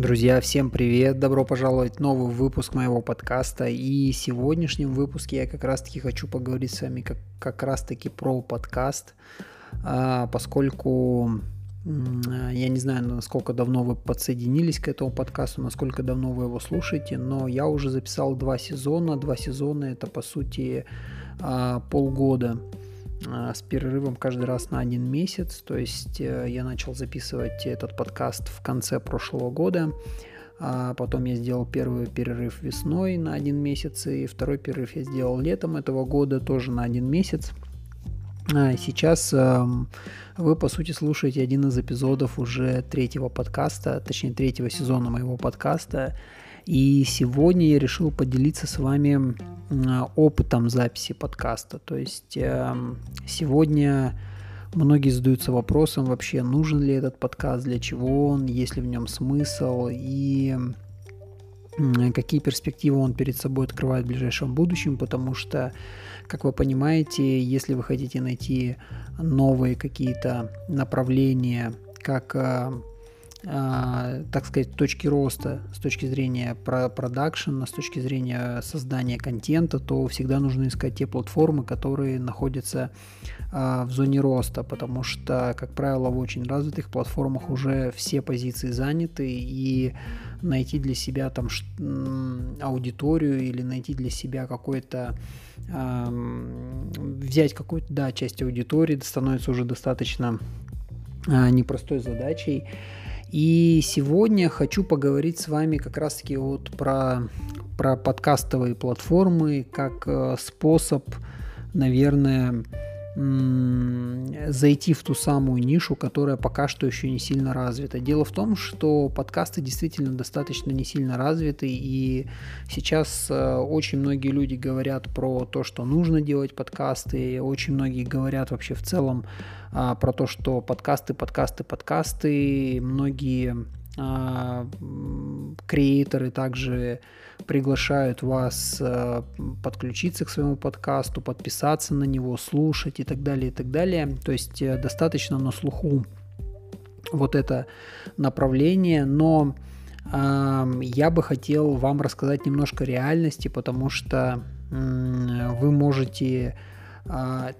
Друзья, всем привет! Добро пожаловать в новый выпуск моего подкаста. И в сегодняшнем выпуске я как раз-таки хочу поговорить с вами как, как раз-таки про подкаст, а, поскольку я не знаю, насколько давно вы подсоединились к этому подкасту, насколько давно вы его слушаете, но я уже записал два сезона. Два сезона это по сути а, полгода с перерывом каждый раз на один месяц. То есть э, я начал записывать этот подкаст в конце прошлого года. А потом я сделал первый перерыв весной на один месяц, и второй перерыв я сделал летом этого года тоже на один месяц. А сейчас э, вы, по сути, слушаете один из эпизодов уже третьего подкаста, точнее, третьего сезона моего подкаста. И сегодня я решил поделиться с вами опытом записи подкаста. То есть эм, сегодня многие задаются вопросом вообще, нужен ли этот подкаст, для чего он, есть ли в нем смысл и какие перспективы он перед собой открывает в ближайшем будущем, потому что, как вы понимаете, если вы хотите найти новые какие-то направления, как а, так сказать, точки роста с точки зрения продакшена, с точки зрения создания контента, то всегда нужно искать те платформы, которые находятся а, в зоне роста, потому что, как правило, в очень развитых платформах уже все позиции заняты, и найти для себя там аудиторию или найти для себя какой-то взять какую-то, да, часть аудитории становится уже достаточно а, непростой задачей. И сегодня хочу поговорить с вами как раз-таки вот про, про подкастовые платформы как э, способ, наверное, зайти в ту самую нишу, которая пока что еще не сильно развита. Дело в том, что подкасты действительно достаточно не сильно развиты, и сейчас э, очень многие люди говорят про то, что нужно делать подкасты, очень многие говорят вообще в целом а, про то, что подкасты, подкасты, подкасты, многие креаторы также приглашают вас э, подключиться к своему подкасту, подписаться на него, слушать и так далее, и так далее. То есть э, достаточно на слуху вот это направление, но э, я бы хотел вам рассказать немножко реальности, потому что вы можете э,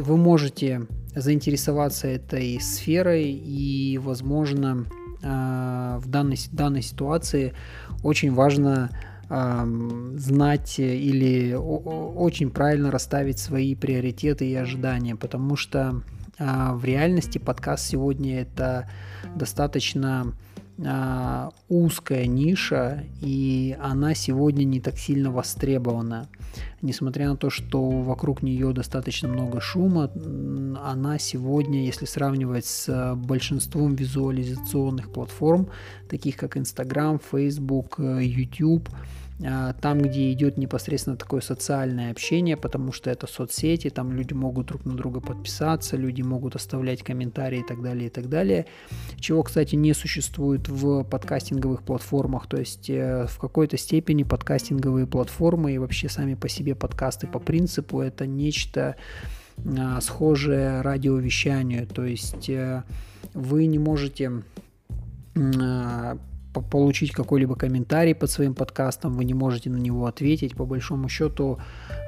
вы можете заинтересоваться этой сферой и, возможно, в данной, данной ситуации очень важно знать или очень правильно расставить свои приоритеты и ожидания, потому что а, в реальности подкаст сегодня это достаточно а, узкая ниша, и она сегодня не так сильно востребована. Несмотря на то, что вокруг нее достаточно много шума, она сегодня, если сравнивать с большинством визуализационных платформ, таких как Instagram, Facebook, YouTube, а, там, где идет непосредственно такое социальное общение, потому что это соцсети, там люди могут друг на друга подписаться, люди могут оставлять комментарии и так далее, и так далее, чего, кстати, не существует в подкастинговых платформах, то есть э, в какой-то степени подкастинговые платформы и вообще сами по себе подкасты по принципу это нечто а, схожее радиовещанию, то есть э, вы не можете а, получить какой-либо комментарий под своим подкастом, вы не можете на него ответить. По большому счету,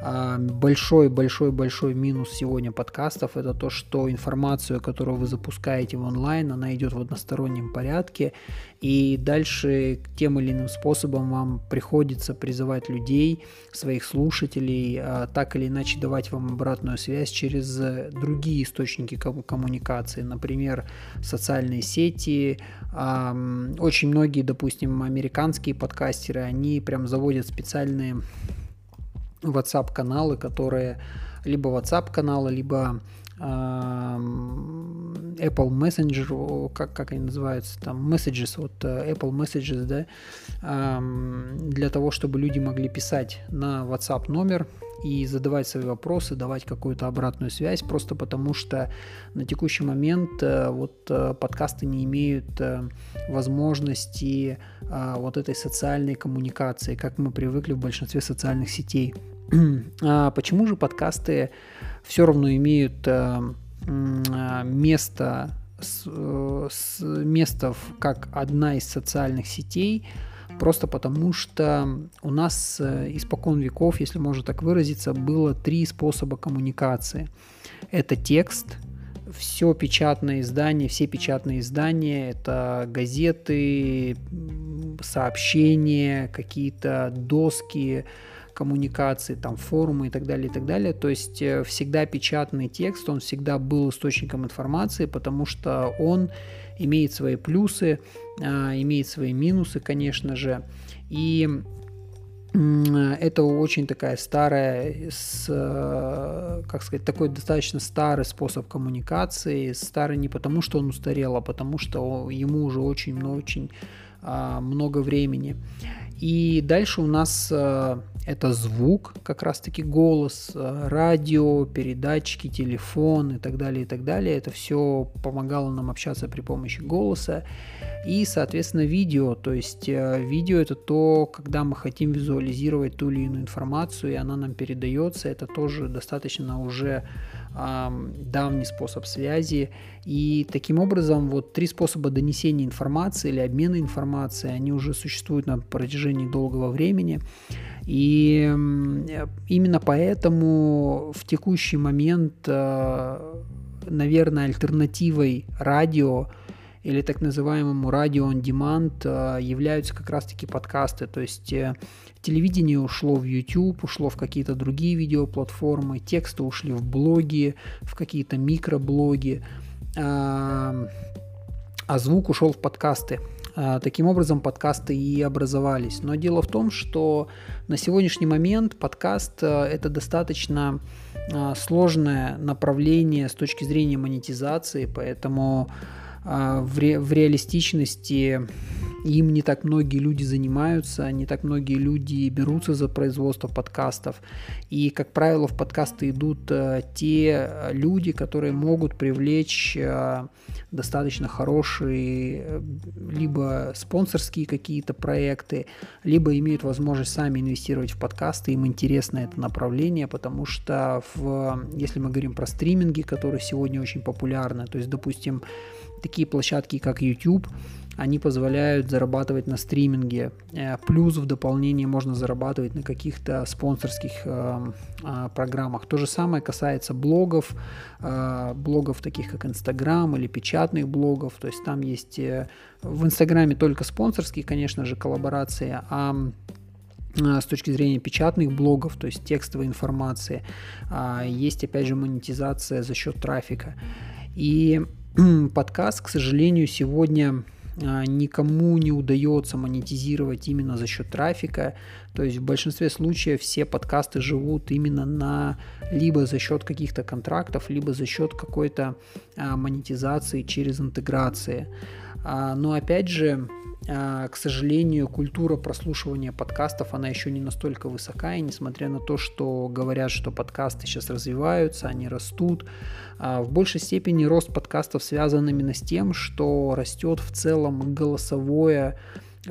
большой-большой-большой а, минус сегодня подкастов это то, что информацию, которую вы запускаете в онлайн, она идет в одностороннем порядке, и дальше тем или иным способом вам приходится призывать людей, своих слушателей, а, так или иначе давать вам обратную связь через другие источники коммуникации, например, социальные сети. Очень многие, допустим, американские подкастеры, они прям заводят специальные WhatsApp-каналы, которые либо WhatsApp-каналы, либо Apple Messenger, как, как они называются, там, Messages, вот э, Apple Messages, да, для того, чтобы люди могли писать на WhatsApp номер и задавать свои вопросы, давать какую-то обратную связь, просто потому что на текущий момент э, вот э, подкасты не имеют возможности вот этой социальной коммуникации, как мы привыкли в большинстве социальных сетей. А почему же подкасты все равно имеют место с, э, с места как одна из социальных сетей, просто потому что у нас э, испокон веков, если можно так выразиться, было три способа коммуникации. Это текст, все печатные издания, все печатные издания, это газеты, сообщения, какие-то доски, коммуникации, там форумы и так далее, и так далее. То есть э, всегда печатный текст, он всегда был источником информации, потому что он имеет свои плюсы, а, имеет свои минусы, конечно же. И это очень такая старая, с, э, как сказать, такой достаточно старый способ коммуникации. Старый не потому, что он устарел, а потому что ему уже очень-очень а, много времени. И дальше у нас э, это звук, как раз-таки голос, э, радио, передатчики, телефон и так далее, и так далее. Это все помогало нам общаться при помощи голоса. И, соответственно, видео. То есть э, видео это то, когда мы хотим визуализировать ту или иную информацию, и она нам передается. Это тоже достаточно уже давний способ связи. И таким образом вот три способа донесения информации или обмена информацией, они уже существуют на протяжении долгого времени. И именно поэтому в текущий момент, э, наверное, альтернативой радио или так называемому радио on demand э, являются как раз-таки подкасты. То есть э, телевидение ушло в YouTube, ушло в какие-то другие видеоплатформы, тексты ушли в блоги, в какие-то микроблоги, а, а звук ушел в подкасты. А, таким образом, подкасты и образовались. Но дело в том, что на сегодняшний момент подкаст э, это достаточно сложное направление с точки зрения монетизации, поэтому в, ре, в реалистичности им не так многие люди занимаются, не так многие люди берутся за производство подкастов. И, как правило, в подкасты идут э, те люди, которые могут привлечь э, достаточно хорошие э, либо спонсорские какие-то проекты, либо имеют возможность сами инвестировать в подкасты, им интересно это направление, потому что в, если мы говорим про стриминги, которые сегодня очень популярны, то есть, допустим, такие площадки, как YouTube, они позволяют зарабатывать на стриминге. Э, плюс в дополнение можно зарабатывать на каких-то спонсорских э, э, программах. То же самое касается блогов, э, блогов таких как Instagram или печатных блогов. То есть там есть э, в Инстаграме только спонсорские, конечно же, коллаборации, а э, с точки зрения печатных блогов, то есть текстовой информации, а, есть опять же монетизация за счет трафика. И подкаст, к сожалению, сегодня а, никому не удается монетизировать именно за счет трафика. То есть в большинстве случаев все подкасты живут именно на либо за счет каких-то контрактов, либо за счет какой-то а, монетизации через интеграции. А, но опять же, к сожалению, культура прослушивания подкастов, она еще не настолько высока, и несмотря на то, что говорят, что подкасты сейчас развиваются, они растут, а, в большей степени рост подкастов связан именно с тем, что растет в целом голосовое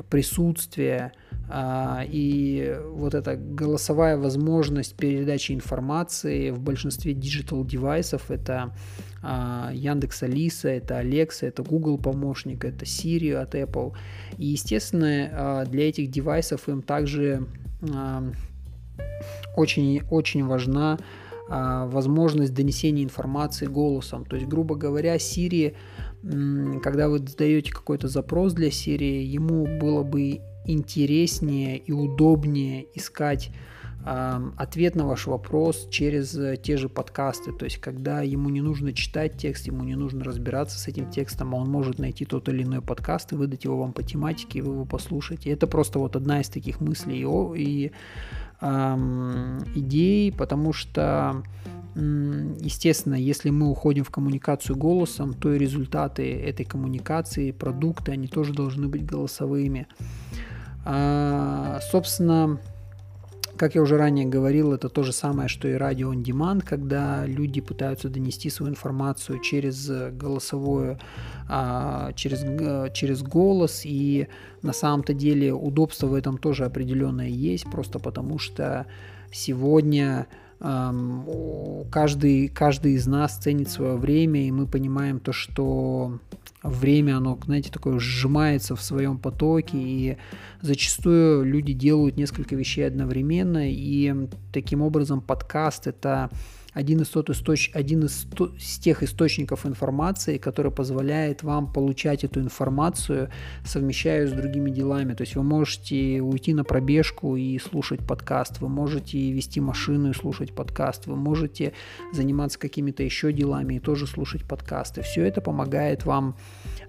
присутствие а, и вот эта голосовая возможность передачи информации в большинстве digital девайсов это а, Яндекс Алиса, это Alexa, это Google помощник, это Siri от Apple. И, естественно, а, для этих девайсов им также очень-очень важна возможность донесения информации голосом. То есть, грубо говоря, Siri, когда вы задаете какой-то запрос для Siri, ему было бы интереснее и удобнее искать ответ на ваш вопрос через э, те же подкасты. То есть, когда ему не нужно читать текст, ему не нужно разбираться с этим текстом, а он может найти тот или иной подкаст и выдать его вам по тематике, и вы его послушаете. Это просто вот одна из таких мыслей и эм, идей, потому что Естественно, если мы уходим в коммуникацию голосом, то и результаты этой коммуникации, продукты, они тоже должны быть голосовыми. А, собственно, как я уже ранее говорил, это то же самое, что и радио on demand, когда люди пытаются донести свою информацию через голосовое, а, через, через голос, и на самом-то деле удобство в этом тоже определенное есть, просто потому что сегодня каждый, каждый из нас ценит свое время, и мы понимаем то, что время, оно, знаете, такое сжимается в своем потоке, и зачастую люди делают несколько вещей одновременно, и таким образом подкаст – это один из, тот источ... один из, из тех источников информации, который позволяет вам получать эту информацию, совмещая с другими делами. То есть вы можете уйти на пробежку и слушать подкаст, вы можете вести машину и слушать подкаст, вы можете заниматься какими-то еще делами и тоже слушать подкасты. Все это помогает вам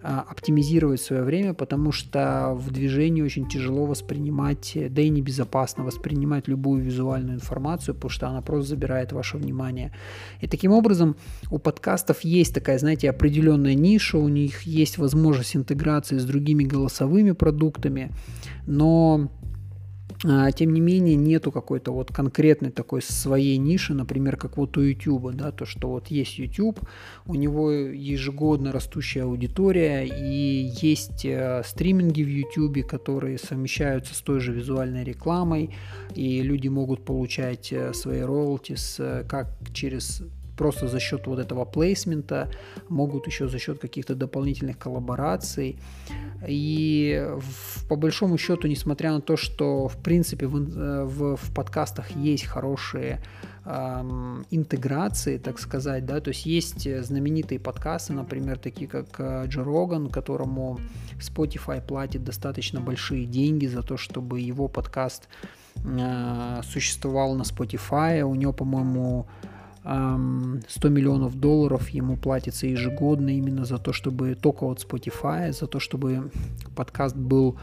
а, оптимизировать свое время, потому что в движении очень тяжело воспринимать, да и небезопасно воспринимать любую визуальную информацию, потому что она просто забирает ваше внимание. И таким образом у подкастов есть такая, знаете, определенная ниша, у них есть возможность интеграции с другими голосовыми продуктами, но тем не менее нету какой-то вот конкретной такой своей ниши, например, как вот у YouTube, да, то, что вот есть YouTube, у него ежегодно растущая аудитория и есть э, стриминги в YouTube, которые совмещаются с той же визуальной рекламой, и люди могут получать э, свои роялти э, как через просто за счет вот этого плейсмента, могут еще за счет каких-то дополнительных коллабораций. И в, по большому счету, несмотря на то, что в принципе в, э, в, в подкастах есть хорошие интеграции, так сказать, да, то есть есть знаменитые подкасты, например, такие как Джо Роган, которому Spotify платит достаточно большие деньги за то, чтобы его подкаст э, существовал на Spotify. У него, по-моему, 100 миллионов долларов ему платится ежегодно именно за то, чтобы только от Spotify, за то, чтобы подкаст был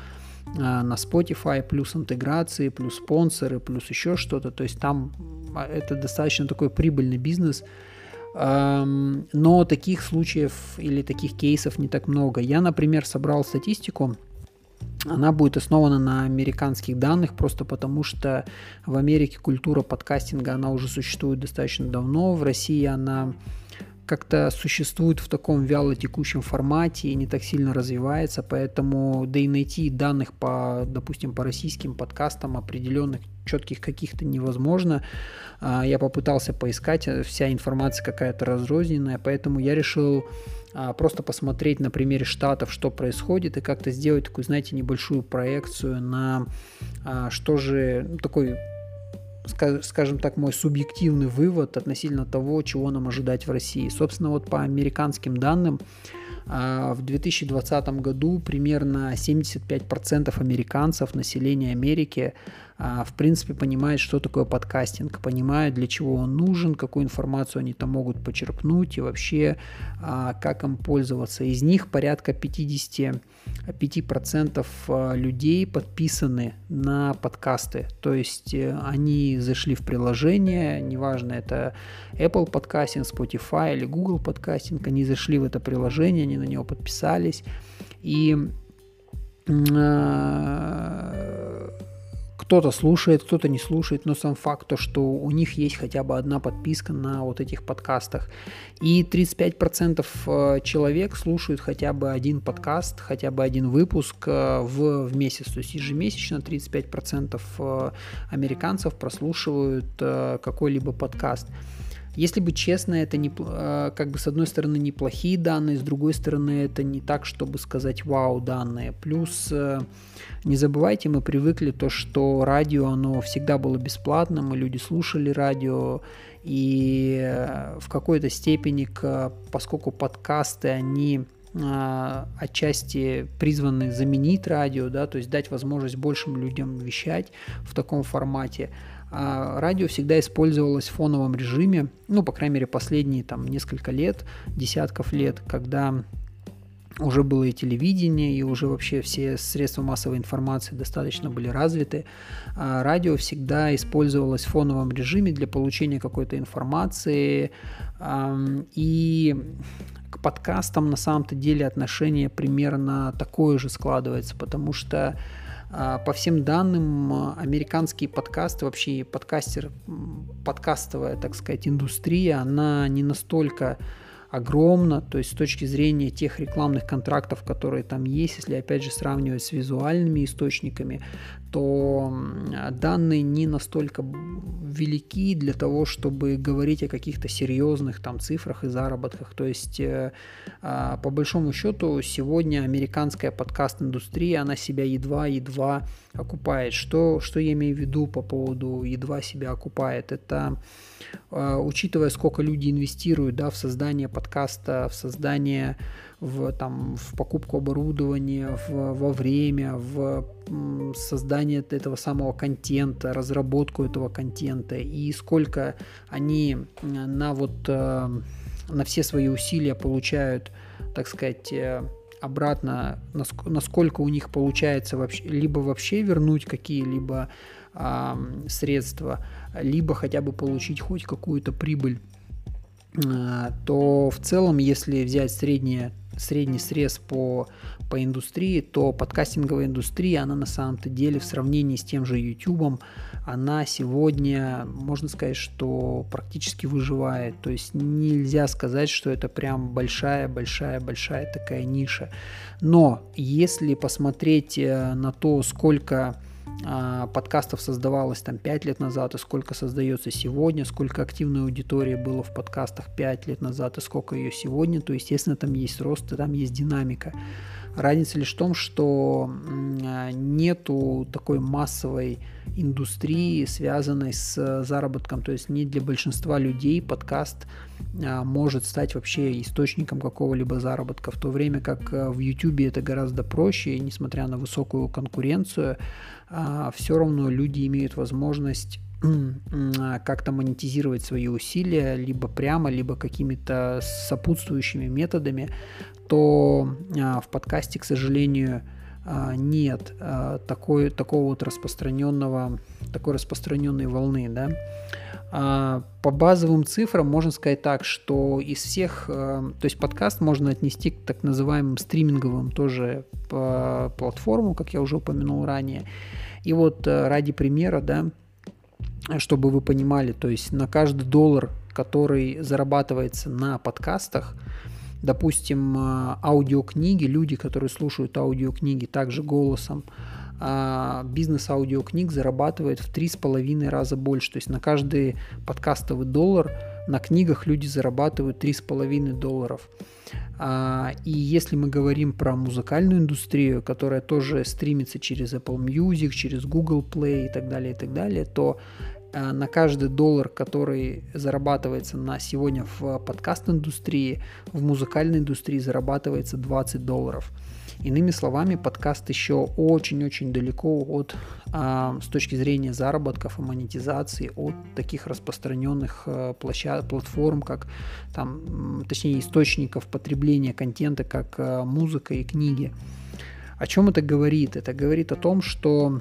а, на Spotify, плюс интеграции, плюс спонсоры, плюс еще что-то. То есть там а, это достаточно такой прибыльный бизнес. Но таких случаев или таких кейсов не так много. Я, например, собрал статистику она будет основана на американских данных, просто потому что в Америке культура подкастинга, она уже существует достаточно давно, в России она как-то существует в таком вяло текущем формате и не так сильно развивается, поэтому да и найти данных по, допустим, по российским подкастам определенных четких каких-то невозможно. А, я попытался поискать, вся информация какая-то разрозненная, поэтому я решил а, просто посмотреть на примере штатов, что происходит, и как-то сделать такую, знаете, небольшую проекцию на а, что же, ну, такой скажем так, мой субъективный вывод относительно того, чего нам ожидать в России. Собственно, вот по американским данным, а, в 2020 году примерно 75% американцев, населения Америки, в принципе, понимает, что такое подкастинг, понимает, для чего он нужен, какую информацию они там могут почерпнуть и вообще, а, как им пользоваться. Из них порядка 55% а, людей подписаны на подкасты, то есть э, они зашли в приложение, неважно, это Apple подкастинг, Spotify или Google подкастинг, они зашли в это приложение, они на него подписались, и кто-то слушает, кто-то не слушает, но сам факт то, что у них есть хотя бы одна подписка на вот этих подкастах. И 35% э, человек слушают хотя бы один подкаст, хотя бы один выпуск э, в, в месяц. То есть ежемесячно 35% э, американцев прослушивают какой-либо подкаст. Если бы честно, это не, как бы с одной стороны неплохие данные, с другой стороны это не так, чтобы сказать вау данные. Плюс не забывайте, мы привыкли то, что радио, оно всегда было бесплатным, и люди слушали радио, и э, в какой-то степени, поскольку подкасты, они а, отчасти призваны заменить радио, да, то есть дать возможность большим людям вещать в таком формате. А радио всегда использовалось в фоновом режиме, ну, по крайней мере, последние там несколько лет, десятков лет, когда уже было и телевидение, и уже вообще все средства массовой информации достаточно были развиты. А радио всегда использовалось в фоновом режиме для получения какой-то информации. И к подкастам на самом-то деле отношение примерно такое же складывается, потому что по всем данным, американские подкасты, вообще подкастер, подкастовая, так сказать, индустрия, она не настолько огромно, то есть с точки зрения тех рекламных контрактов, которые там есть, если опять же сравнивать с визуальными источниками, то данные не настолько велики для того, чтобы говорить о каких-то серьезных там цифрах и заработках. То есть, э, а, по большому счету, сегодня американская подкаст-индустрия, она себя едва-едва окупает. Что, что я имею в виду по поводу едва себя окупает? Это учитывая, сколько люди инвестируют да, в создание подкаста, в создание, в, там, в покупку оборудования, в, во время, в создание этого самого контента, разработку этого контента, и сколько они на, вот, э, на все свои усилия получают, так сказать, э, обратно, насколько у них получается вообще, либо вообще вернуть какие-либо а, средства, либо хотя бы получить хоть какую-то прибыль, а, то в целом, если взять среднее, средний срез по, по индустрии, то подкастинговая индустрия, она на самом-то деле в сравнении с тем же YouTube, она сегодня, можно сказать, что практически выживает. То есть нельзя сказать, что это прям большая-большая-большая такая ниша. Но если посмотреть э, на то, сколько а, подкастов создавалось там 5 лет назад, и сколько создается сегодня, сколько активной аудитории было в подкастах 5 лет назад, и сколько ее сегодня, то, естественно, там есть рост, и там есть динамика. Разница лишь в том, что а, нету такой массовой индустрии, связанной с заработком. То есть не для большинства людей подкаст а, может стать вообще источником какого-либо заработка, в то время как в YouTube это гораздо проще, и несмотря на высокую конкуренцию, а, все равно люди имеют возможность как-то монетизировать свои усилия, либо прямо, либо какими-то сопутствующими методами, то а, в подкасте, к сожалению, а, нет такой, такого вот распространенного, такой распространенной волны, да. По базовым цифрам можно сказать так, что из всех, то есть подкаст можно отнести к так называемым стриминговым тоже платформам, как я уже упомянул ранее. И вот ради примера, да, чтобы вы понимали, то есть на каждый доллар, который зарабатывается на подкастах, допустим, э, аудиокниги, люди, которые слушают аудиокниги также голосом, а бизнес аудиокниг зарабатывает в три с половиной раза больше. То есть на каждый подкастовый доллар на книгах люди зарабатывают три с половиной долларов. А, и если мы говорим про музыкальную индустрию, которая тоже стримится через Apple Music, через Google Play и так далее, и так далее, то а, на каждый доллар, который зарабатывается на сегодня в подкаст-индустрии, в музыкальной индустрии зарабатывается 20 долларов. Иными словами, подкаст еще очень-очень далеко от, а, с точки зрения заработков и монетизации, от таких распространенных а, площад, платформ, как там, точнее, источников потребления контента, как музыка и книги. О чем это говорит? Это говорит о том, что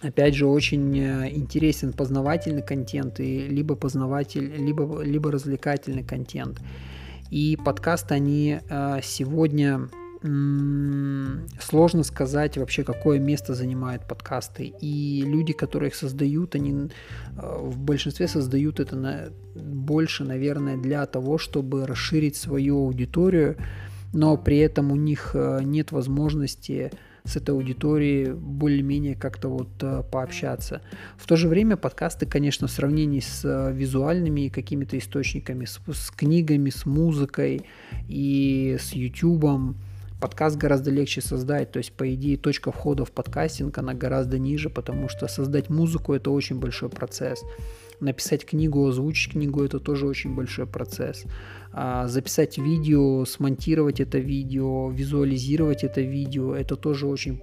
опять же, очень э, интересен познавательный контент, и либо познаватель, либо, либо развлекательный контент. И подкасты, они э, сегодня сложно сказать вообще, какое место занимают подкасты. И люди, которые их создают, они э, в большинстве создают это на, больше, наверное, для того, чтобы расширить свою аудиторию, но при этом у них нет возможности с этой аудиторией более-менее как-то вот э, пообщаться. В то же время подкасты, конечно, в сравнении с визуальными какими-то источниками, с, с книгами, с музыкой и с YouTube, подкаст гораздо легче создать, то есть, по идее, точка входа в подкастинг, она гораздо ниже, потому что создать музыку – это очень большой процесс. Написать книгу, озвучить книгу – это тоже очень большой процесс. А записать видео, смонтировать это видео, визуализировать это видео – это тоже очень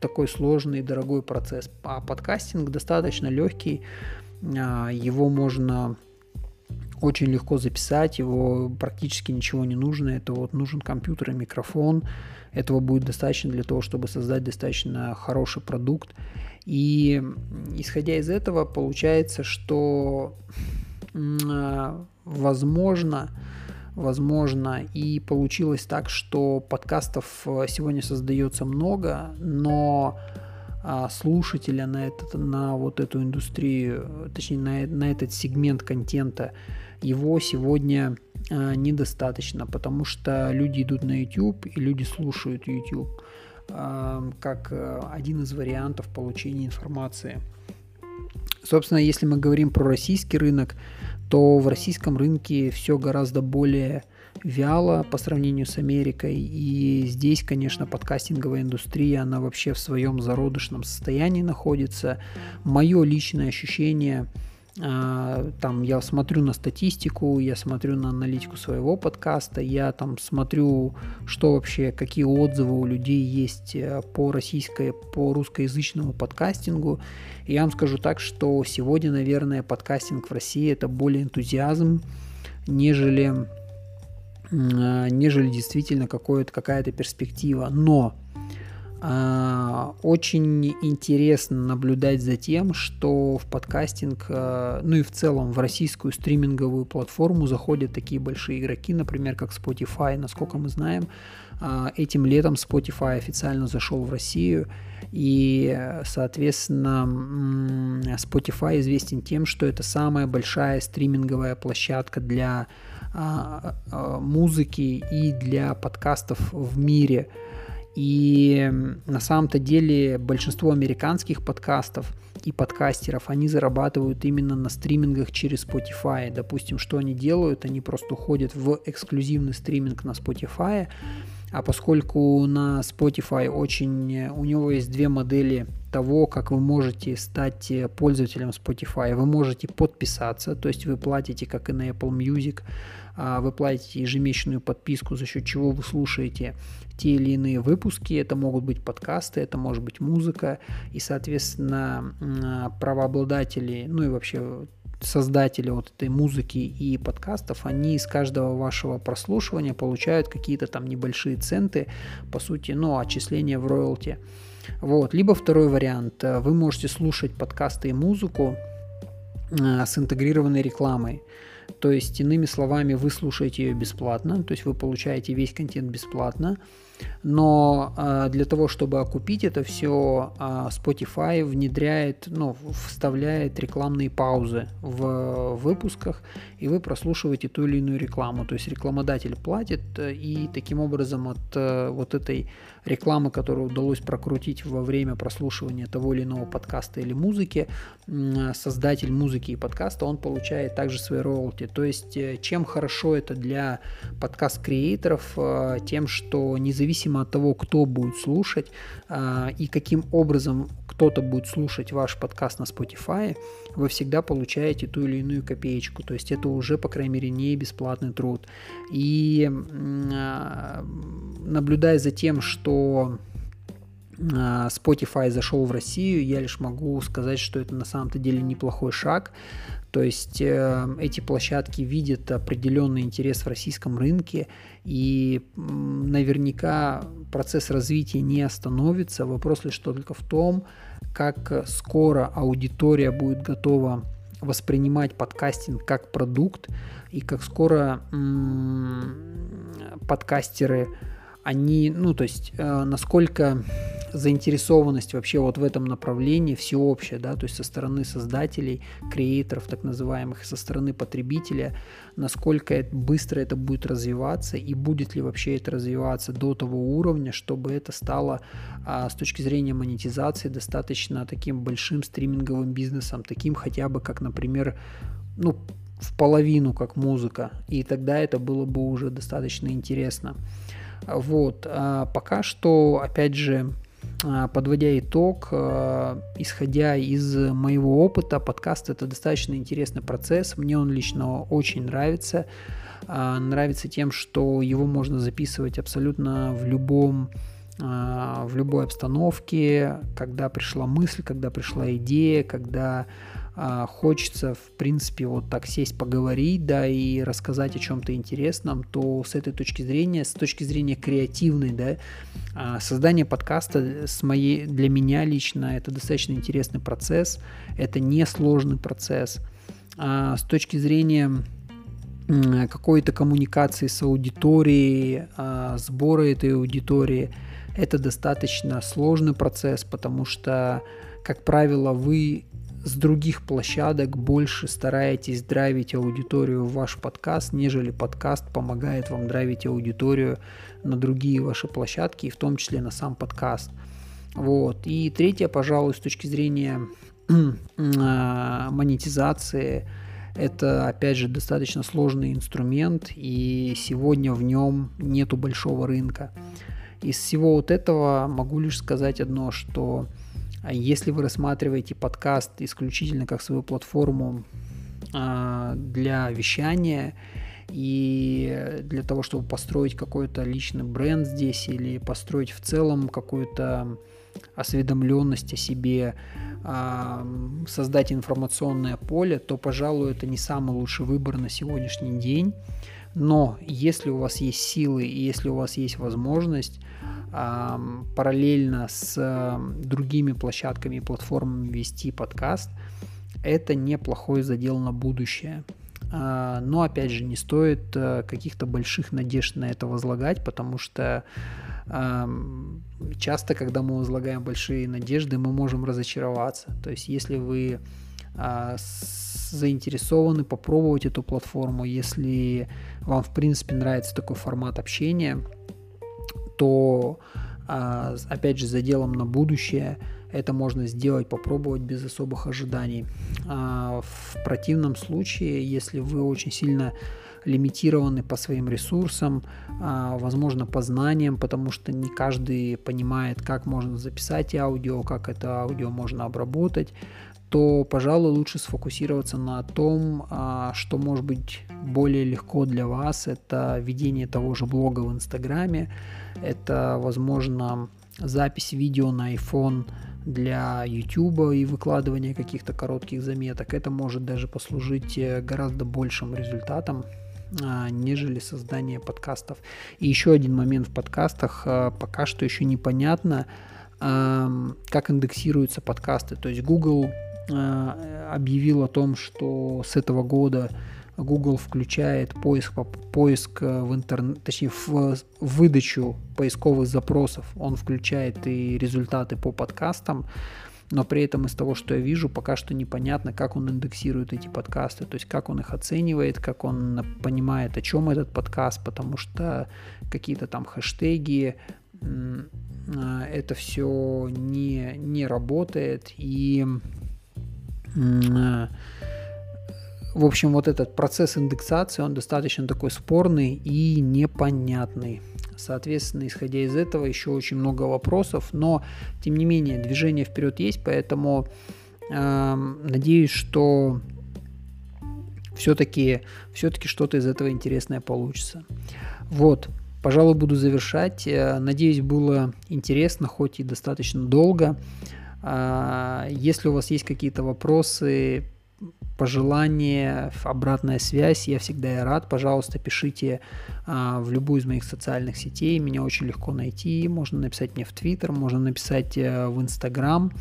такой сложный и дорогой процесс. А подкастинг достаточно легкий, а, его можно очень легко записать, его практически ничего не нужно, это вот нужен компьютер и микрофон, этого будет достаточно для того, чтобы создать достаточно хороший продукт. И исходя из этого, получается, что возможно, возможно, и получилось так, что подкастов сегодня создается много, но а, слушателя на, этот, на вот эту индустрию, точнее на, на этот сегмент контента его сегодня а, недостаточно, потому что люди идут на YouTube и люди слушают YouTube. а, как э, один из вариантов получения информации. Собственно, если мы говорим про российский рынок, то в российском рынке все гораздо более вяло по сравнению с Америкой. И здесь, конечно, подкастинговая индустрия, она вообще в своем зародышном состоянии находится. Мое личное ощущение – там я смотрю на статистику, я смотрю на аналитику своего подкаста, я там смотрю, что вообще, какие отзывы у людей есть э, по российской, по русскоязычному подкастингу. И я вам скажу так, что сегодня, наверное, подкастинг в России это более энтузиазм, нежели, а, нежели действительно какая-то перспектива. Но а, очень интересно наблюдать за тем, что в подкастинг, а, ну и в целом в российскую стриминговую платформу заходят такие большие игроки, например, как Spotify. Насколько мы знаем, а, этим летом Spotify официально зашел в Россию, и, соответственно, Spotify известен тем, что это самая большая стриминговая площадка для музыки и для подкастов в мире – и на самом-то деле большинство американских подкастов и подкастеров, они зарабатывают именно на стримингах через Spotify. Допустим, что они делают? Они просто уходят в эксклюзивный стриминг на Spotify, а поскольку на Spotify очень... У него есть две модели того, как вы можете стать пользователем Spotify. Вы можете подписаться, то есть вы платите, как и на Apple Music, а, вы платите ежемесячную подписку, за счет чего вы слушаете те или иные выпуски. Это могут быть подкасты, это может быть музыка. И, соответственно, а, правообладатели, ну и вообще создатели вот этой музыки и подкастов, они из каждого вашего прослушивания получают какие-то там небольшие центы, по сути, ну, отчисления в роялти. Вот. Либо второй вариант. Вы можете слушать подкасты и музыку а, с интегрированной рекламой. То есть, иными словами, вы слушаете ее бесплатно, то есть вы получаете весь контент бесплатно, но э, для того, чтобы окупить это все, э, Spotify внедряет, ну, вставляет рекламные паузы в выпусках, и вы прослушиваете ту или иную рекламу. То есть рекламодатель платит, и таким образом от э, вот этой рекламы, которую удалось прокрутить во время прослушивания того или иного подкаста или музыки, создатель музыки и подкаста, он получает также свои роялти. То есть э, чем хорошо это для подкаст-креаторов, э, тем, что независимо от того, кто будет слушать э, и каким образом кто-то будет слушать ваш подкаст на Spotify, вы всегда получаете ту или иную копеечку. То есть это уже, по крайней мере, не бесплатный труд. И наблюдая за тем, что а, Spotify зашел в Россию, я лишь могу сказать, что это на самом-то деле неплохой шаг. То есть э, эти площадки видят определенный интерес в российском рынке, и наверняка процесс развития не остановится. Вопрос лишь только в том, как скоро аудитория будет готова воспринимать подкастинг как продукт, и как скоро м- подкастеры они, ну, то есть, э, насколько заинтересованность вообще вот в этом направлении всеобщая, да, то есть со стороны создателей, креаторов так называемых, со стороны потребителя, насколько быстро это будет развиваться и будет ли вообще это развиваться до того уровня, чтобы это стало а, с точки зрения монетизации достаточно таким большим стриминговым бизнесом, таким хотя бы как, например, ну, в половину как музыка, и тогда это было бы уже достаточно интересно. Вот. А пока что, опять же, подводя итог, а, исходя из моего опыта, подкаст это достаточно интересный процесс. Мне он лично очень нравится. А, нравится тем, что его можно записывать абсолютно в любом в любой обстановке, когда пришла мысль, когда пришла идея, когда а, хочется, в принципе, вот так сесть, поговорить, да, и рассказать о чем-то интересном, то с этой точки зрения, с точки зрения креативной, да, а, создание подкаста с моей, для меня лично это достаточно интересный процесс, это несложный процесс. А с точки зрения какой-то коммуникации с аудиторией, а, сбора этой аудитории, это достаточно сложный процесс, потому что, как правило, вы с других площадок больше стараетесь драйвить аудиторию в ваш подкаст, нежели подкаст помогает вам драйвить аудиторию на другие ваши площадки, в том числе на сам подкаст. Вот. И третье, пожалуй, с точки зрения а, монетизации, это, опять же, достаточно сложный инструмент, и сегодня в нем нету большого рынка. Из всего вот этого могу лишь сказать одно, что если вы рассматриваете подкаст исключительно как свою платформу а, для вещания и для того, чтобы построить какой-то личный бренд здесь или построить в целом какую-то осведомленность о себе, а, создать информационное поле, то, пожалуй, это не самый лучший выбор на сегодняшний день. Но если у вас есть силы и если у вас есть возможность параллельно с другими площадками и платформами вести подкаст, это неплохой задел на будущее. А, но опять же, не стоит э, каких-то больших надежд на это возлагать, потому что часто, когда мы возлагаем большие надежды, мы можем разочароваться. То есть, если вы заинтересованы попробовать эту платформу, если вам, в принципе, нравится такой формат общения, то, а, опять же, за делом на будущее это можно сделать, попробовать без особых ожиданий. А, в противном случае, если вы очень сильно лимитированы по своим ресурсам, а, возможно, по знаниям, потому что не каждый понимает, как можно записать аудио, как это аудио можно обработать, то, пожалуй, лучше сфокусироваться на том, а, что может быть более легко для вас. Это ведение того же блога в Инстаграме, это, возможно, запись видео на iPhone для YouTube и выкладывания каких-то коротких заметок. Это может даже послужить э, гораздо большим результатом, а, нежели создание подкастов. И еще один момент в подкастах, а, пока что еще непонятно, как индексируются подкасты. То есть Google объявил о том, что с этого года Google включает поиск, поиск в интернет, точнее в, в выдачу поисковых запросов, он включает и результаты по подкастам но при этом из того, что я вижу, пока что непонятно, как он индексирует эти подкасты, то есть как он их оценивает, как он понимает, о чем этот подкаст, потому что какие-то там хэштеги, а, это все не, не работает, и а, в общем, вот этот процесс индексации, он достаточно такой спорный и непонятный. Соответственно, исходя из этого, еще очень много вопросов, но тем не менее движение вперед есть, поэтому э, надеюсь, что все-таки все-таки что-то из этого интересное получится. Вот, пожалуй, буду завершать. Э, надеюсь, было интересно, хоть и достаточно долго. Если у вас есть какие-то вопросы, пожелания, обратная связь, я всегда рад. Пожалуйста, пишите а, в любую из моих социальных сетей. Меня очень легко найти. Можно написать мне в Твиттер, можно написать а, в Инстаграм.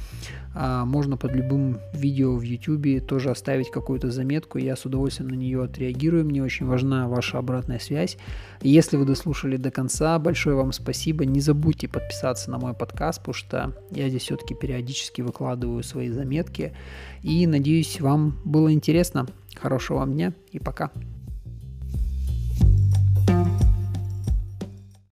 А, можно под любым видео в Ютубе тоже оставить какую-то заметку. Я с удовольствием на нее отреагирую. Мне очень важна ваша обратная связь. Если вы дослушали до конца, большое вам спасибо. Не забудьте подписаться на мой подкаст, потому что я здесь все-таки периодически выкладываю свои заметки. И надеюсь, вам было интересно. Хорошего вам дня и пока.